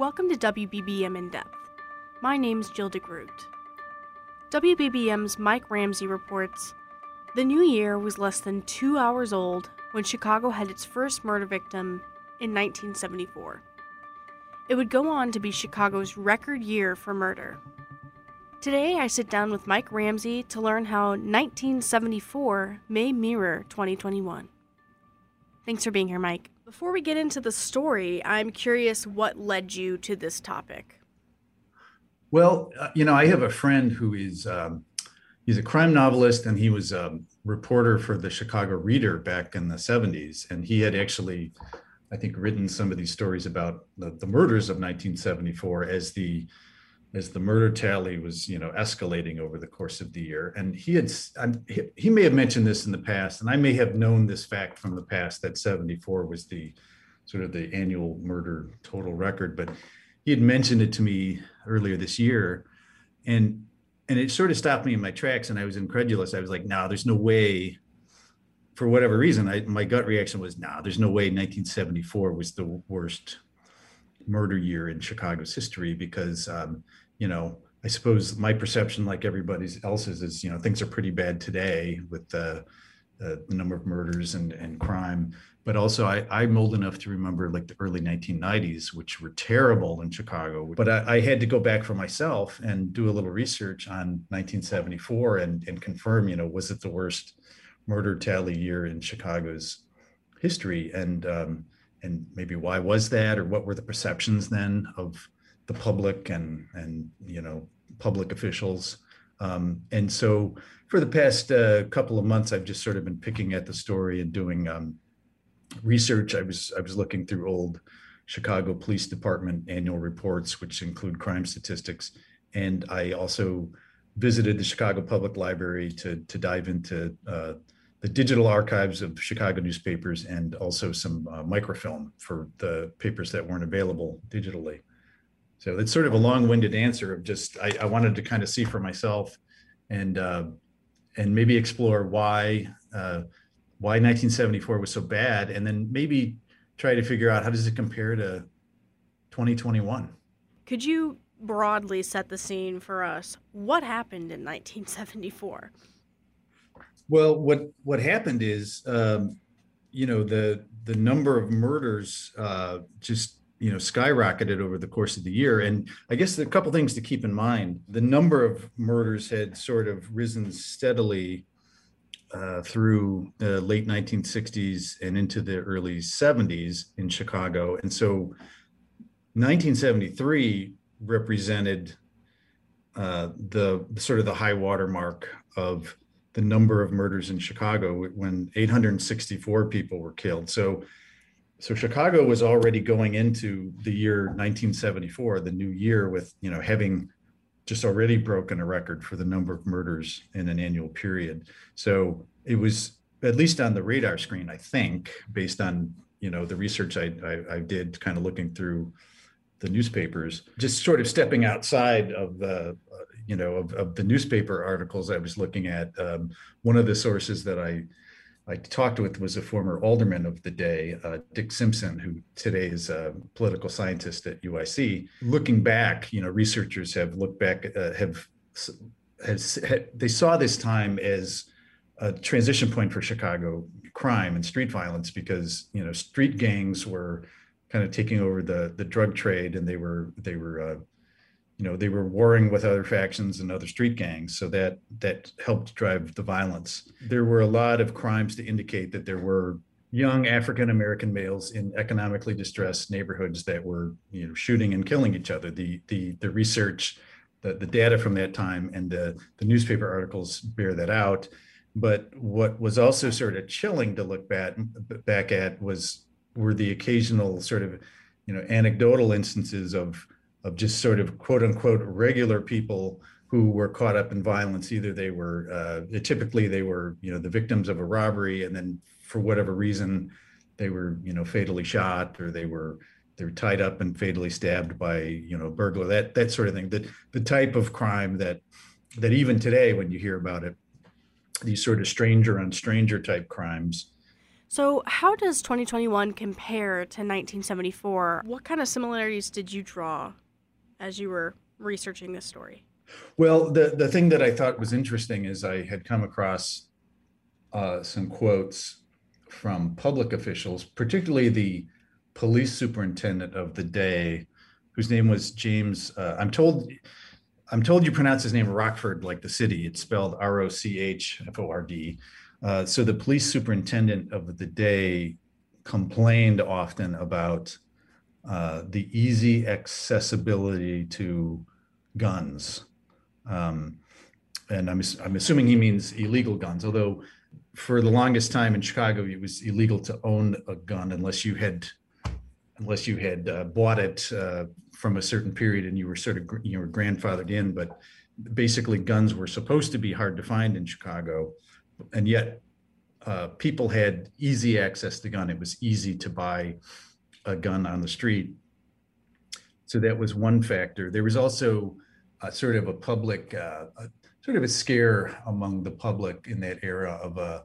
Welcome to WBBM In Depth. My name's Jill DeGroot. WBBM's Mike Ramsey reports the new year was less than two hours old when Chicago had its first murder victim in 1974. It would go on to be Chicago's record year for murder. Today, I sit down with Mike Ramsey to learn how 1974 may mirror 2021. Thanks for being here, Mike. Before we get into the story, I'm curious what led you to this topic. Well, uh, you know, I have a friend who is um, he's a crime novelist and he was a reporter for the Chicago Reader back in the 70s. And he had actually, I think, written some of these stories about the, the murders of 1974 as the as the murder tally was you know escalating over the course of the year. And he had he, he may have mentioned this in the past and i may have known this fact from the past that 74 was the sort of the annual murder total record but he had mentioned it to me earlier this year and and it sort of stopped me in my tracks and i was incredulous. I was like no there's no way for whatever reason I, my gut reaction was nah there's no way 1974 was the worst murder year in chicago's history because um, you know i suppose my perception like everybody else's is you know things are pretty bad today with the, the number of murders and, and crime but also I, I'm old enough to remember like the early 1990s, which were terrible in Chicago. But I, I, had to go back for myself and do a little research on 1974 and, and confirm, you know, was it the worst murder tally year in Chicago's history? And um, and maybe why was that, or what were the perceptions then of the public and and you know public officials? Um, and so for the past uh, couple of months, I've just sort of been picking at the story and doing um, research, I was I was looking through old Chicago Police Department annual reports, which include crime statistics, and I also visited the Chicago Public Library to to dive into uh, the digital archives of Chicago newspapers and also some uh, microfilm for the papers that weren't available digitally. So it's sort of a long-winded answer of just I, I wanted to kind of see for myself and uh, and maybe explore why uh, why 1974 was so bad and then maybe try to figure out how does it compare to 2021 could you broadly set the scene for us? What happened in 1974 well what what happened is um, you know the the number of murders uh, just you know skyrocketed over the course of the year and i guess a couple things to keep in mind the number of murders had sort of risen steadily uh, through the late 1960s and into the early 70s in Chicago. And so 1973 represented uh, the sort of the high water mark of the number of murders in Chicago when 864 people were killed. So so Chicago was already going into the year 1974, the new year with, you know, having just already broken a record for the number of murders in an annual period. So it was at least on the radar screen, I think, based on you know the research I, I, I did, kind of looking through the newspapers, just sort of stepping outside of the you know of, of the newspaper articles I was looking at. Um, one of the sources that I I talked with was a former alderman of the day, uh, Dick Simpson, who today is a political scientist at UIC. Looking back, you know, researchers have looked back, uh, have, has, they saw this time as a transition point for Chicago crime and street violence because you know street gangs were kind of taking over the the drug trade and they were they were uh, you know they were warring with other factions and other street gangs so that that helped drive the violence. There were a lot of crimes to indicate that there were young african american males in economically distressed neighborhoods that were you know shooting and killing each other. The the the research the, the data from that time and the the newspaper articles bear that out. But what was also sort of chilling to look back back at was were the occasional sort of you know anecdotal instances of of just sort of quote unquote regular people who were caught up in violence. Either they were uh, typically they were you know the victims of a robbery, and then for whatever reason they were you know fatally shot, or they were they were tied up and fatally stabbed by you know burglar that that sort of thing. That the type of crime that that even today when you hear about it, these sort of stranger on stranger type crimes. So, how does 2021 compare to 1974? What kind of similarities did you draw as you were researching this story? Well, the the thing that I thought was interesting is I had come across uh, some quotes from public officials, particularly the police superintendent of the day, whose name was James. Uh, I'm told. I'm told you pronounce his name Rockford like the city. It's spelled R O C H F O R D. Uh, so the police superintendent of the day complained often about uh, the easy accessibility to guns um, and I'm, I'm assuming he means illegal guns, although for the longest time in Chicago, it was illegal to own a gun unless you had unless you had uh, bought it uh, from a certain period and you were sort of you were grandfathered in. But basically, guns were supposed to be hard to find in Chicago, and yet uh, people had easy access to gun. It was easy to buy a gun on the street. So that was one factor. There was also a sort of a public, uh, a, sort of a scare among the public in that era of a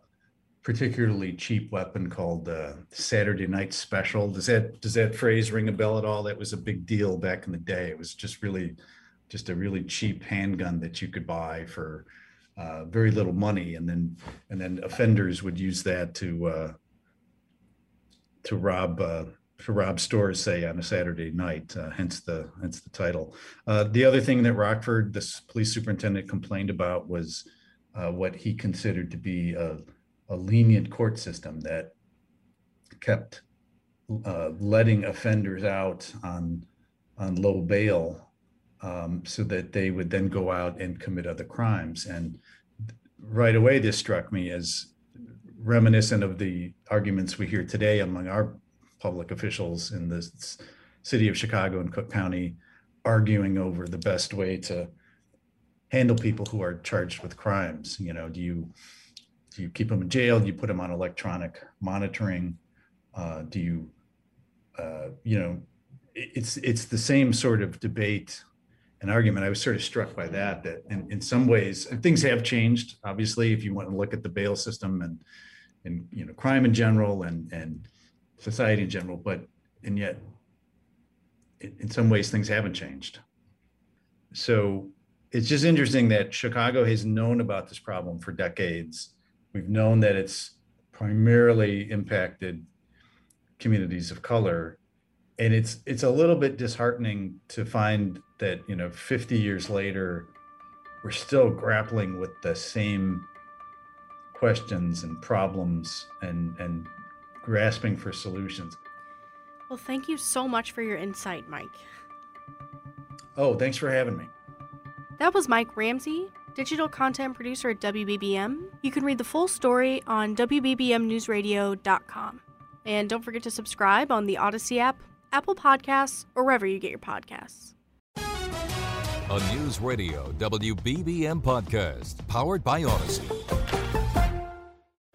particularly cheap weapon called uh, Saturday Night Special. Does that does that phrase ring a bell at all? That was a big deal back in the day. It was just really, just a really cheap handgun that you could buy for uh, very little money, and then and then offenders would use that to uh, to rob uh, to rob stores, say on a Saturday night, uh, hence the hence the title. Uh, the other thing that Rochford, this police superintendent, complained about was uh, what he considered to be a, a, lenient court system that kept uh, letting offenders out on on low bail, um, so that they would then go out and commit other crimes. And right away, this struck me as reminiscent of the arguments we hear today among our public officials in the city of Chicago and Cook County arguing over the best way to handle people who are charged with crimes. You know, do you do you keep them in jail? Do you put them on electronic monitoring? Uh, do you, uh, you know, it's it's the same sort of debate and argument. I was sort of struck by that. That in, in some ways things have changed. Obviously, if you want to look at the bail system and and you know crime in general and and society in general, but and yet in, some ways things haven't changed. So it's just interesting that Chicago has known about this problem for decades. We've known that it's primarily impacted communities of color and it's it's a little bit disheartening to find that you know 50 years later we're still grappling with the same questions and problems and and grasping for solutions. Well, thank you so much for your insight, Mike. Oh, thanks for having me. That was Mike Ramsey, digital content producer at WBBM. You can read the full story on WBBMNewsRadio.com. And don't forget to subscribe on the Audacy app, Apple Podcasts, or wherever you get your podcasts. A News Radio WBBM podcast powered by Audacy.